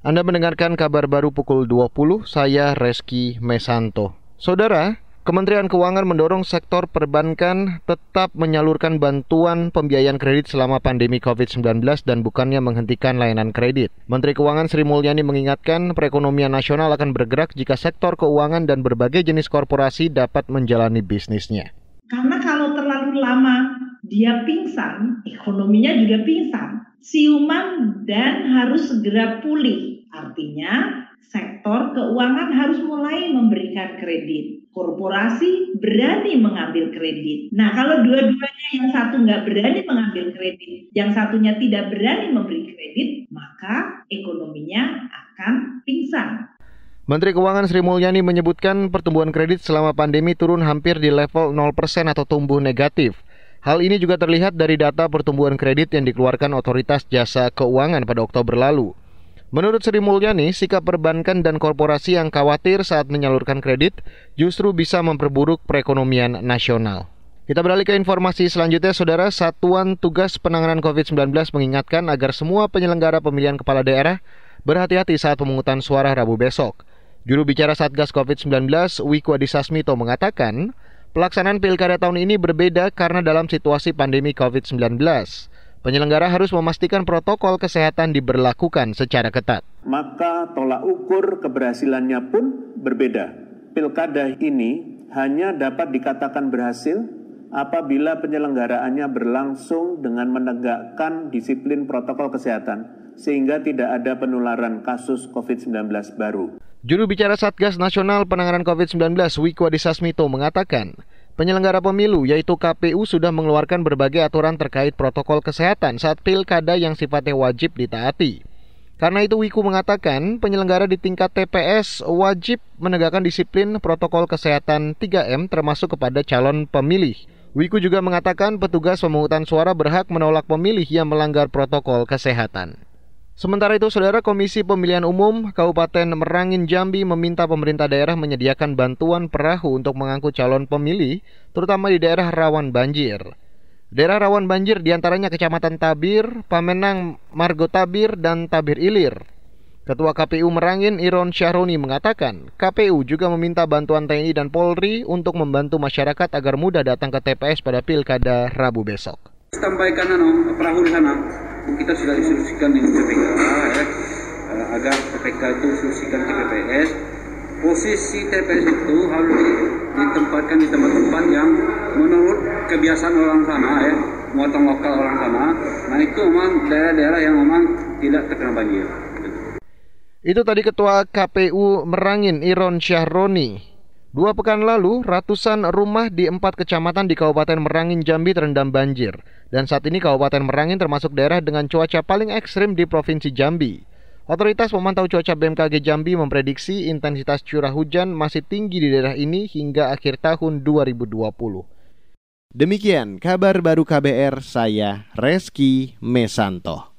Anda mendengarkan kabar baru pukul 20, saya Reski Mesanto. Saudara, Kementerian Keuangan mendorong sektor perbankan tetap menyalurkan bantuan pembiayaan kredit selama pandemi COVID-19 dan bukannya menghentikan layanan kredit. Menteri Keuangan Sri Mulyani mengingatkan perekonomian nasional akan bergerak jika sektor keuangan dan berbagai jenis korporasi dapat menjalani bisnisnya. Karena kalau terlalu lama dia pingsan, ekonominya juga pingsan. Siuman dan harus segera pulih. Artinya sektor keuangan harus mulai memberikan kredit. Korporasi berani mengambil kredit. Nah, kalau dua-duanya yang satu nggak berani mengambil kredit, yang satunya tidak berani memberi kredit, maka ekonominya akan pingsan. Menteri Keuangan Sri Mulyani menyebutkan pertumbuhan kredit selama pandemi turun hampir di level 0% atau tumbuh negatif. Hal ini juga terlihat dari data pertumbuhan kredit yang dikeluarkan Otoritas Jasa Keuangan pada Oktober lalu. Menurut Sri Mulyani, sikap perbankan dan korporasi yang khawatir saat menyalurkan kredit justru bisa memperburuk perekonomian nasional. Kita beralih ke informasi selanjutnya, Saudara. Satuan Tugas Penanganan COVID-19 mengingatkan agar semua penyelenggara pemilihan kepala daerah berhati-hati saat pemungutan suara Rabu besok. Juru bicara Satgas COVID-19, Wiku Adhisa mengatakan, pelaksanaan pilkada tahun ini berbeda karena dalam situasi pandemi COVID-19. Penyelenggara harus memastikan protokol kesehatan diberlakukan secara ketat. Maka tolak ukur keberhasilannya pun berbeda. Pilkada ini hanya dapat dikatakan berhasil apabila penyelenggaraannya berlangsung dengan menegakkan disiplin protokol kesehatan sehingga tidak ada penularan kasus COVID-19 baru. Juru bicara Satgas Nasional Penanganan COVID-19 Wiku Adhisa mengatakan, Penyelenggara pemilu yaitu KPU sudah mengeluarkan berbagai aturan terkait protokol kesehatan saat pilkada yang sifatnya wajib ditaati. Karena itu Wiku mengatakan penyelenggara di tingkat TPS wajib menegakkan disiplin protokol kesehatan 3M termasuk kepada calon pemilih. Wiku juga mengatakan petugas pemungutan suara berhak menolak pemilih yang melanggar protokol kesehatan. Sementara itu, Saudara Komisi Pemilihan Umum Kabupaten Merangin Jambi meminta pemerintah daerah menyediakan bantuan perahu untuk mengangkut calon pemilih, terutama di daerah rawan banjir. Daerah rawan banjir di antaranya Kecamatan Tabir, Pamenang, Margo Tabir, dan Tabir Ilir. Ketua KPU Merangin Iron Syahroni mengatakan, KPU juga meminta bantuan TNI dan Polri untuk membantu masyarakat agar mudah datang ke TPS pada Pilkada Rabu besok. Sampaikan anu, perahu di sana kita sudah instruksikan di PPK ya, eh, agar PPK itu instruksikan ke PPS posisi TPS itu harus ditempatkan di tempat-tempat yang menurut kebiasaan orang sana ya. Muatan lokal orang sana. Nah itu memang daerah-daerah yang memang tidak terkena banjir. Itu tadi Ketua KPU Merangin Iron Syahroni. Dua pekan lalu, ratusan rumah di empat kecamatan di Kabupaten Merangin Jambi terendam banjir. Dan saat ini Kabupaten Merangin termasuk daerah dengan cuaca paling ekstrim di Provinsi Jambi. Otoritas pemantau cuaca BMKG Jambi memprediksi intensitas curah hujan masih tinggi di daerah ini hingga akhir tahun 2020. Demikian kabar baru KBR, saya Reski Mesanto.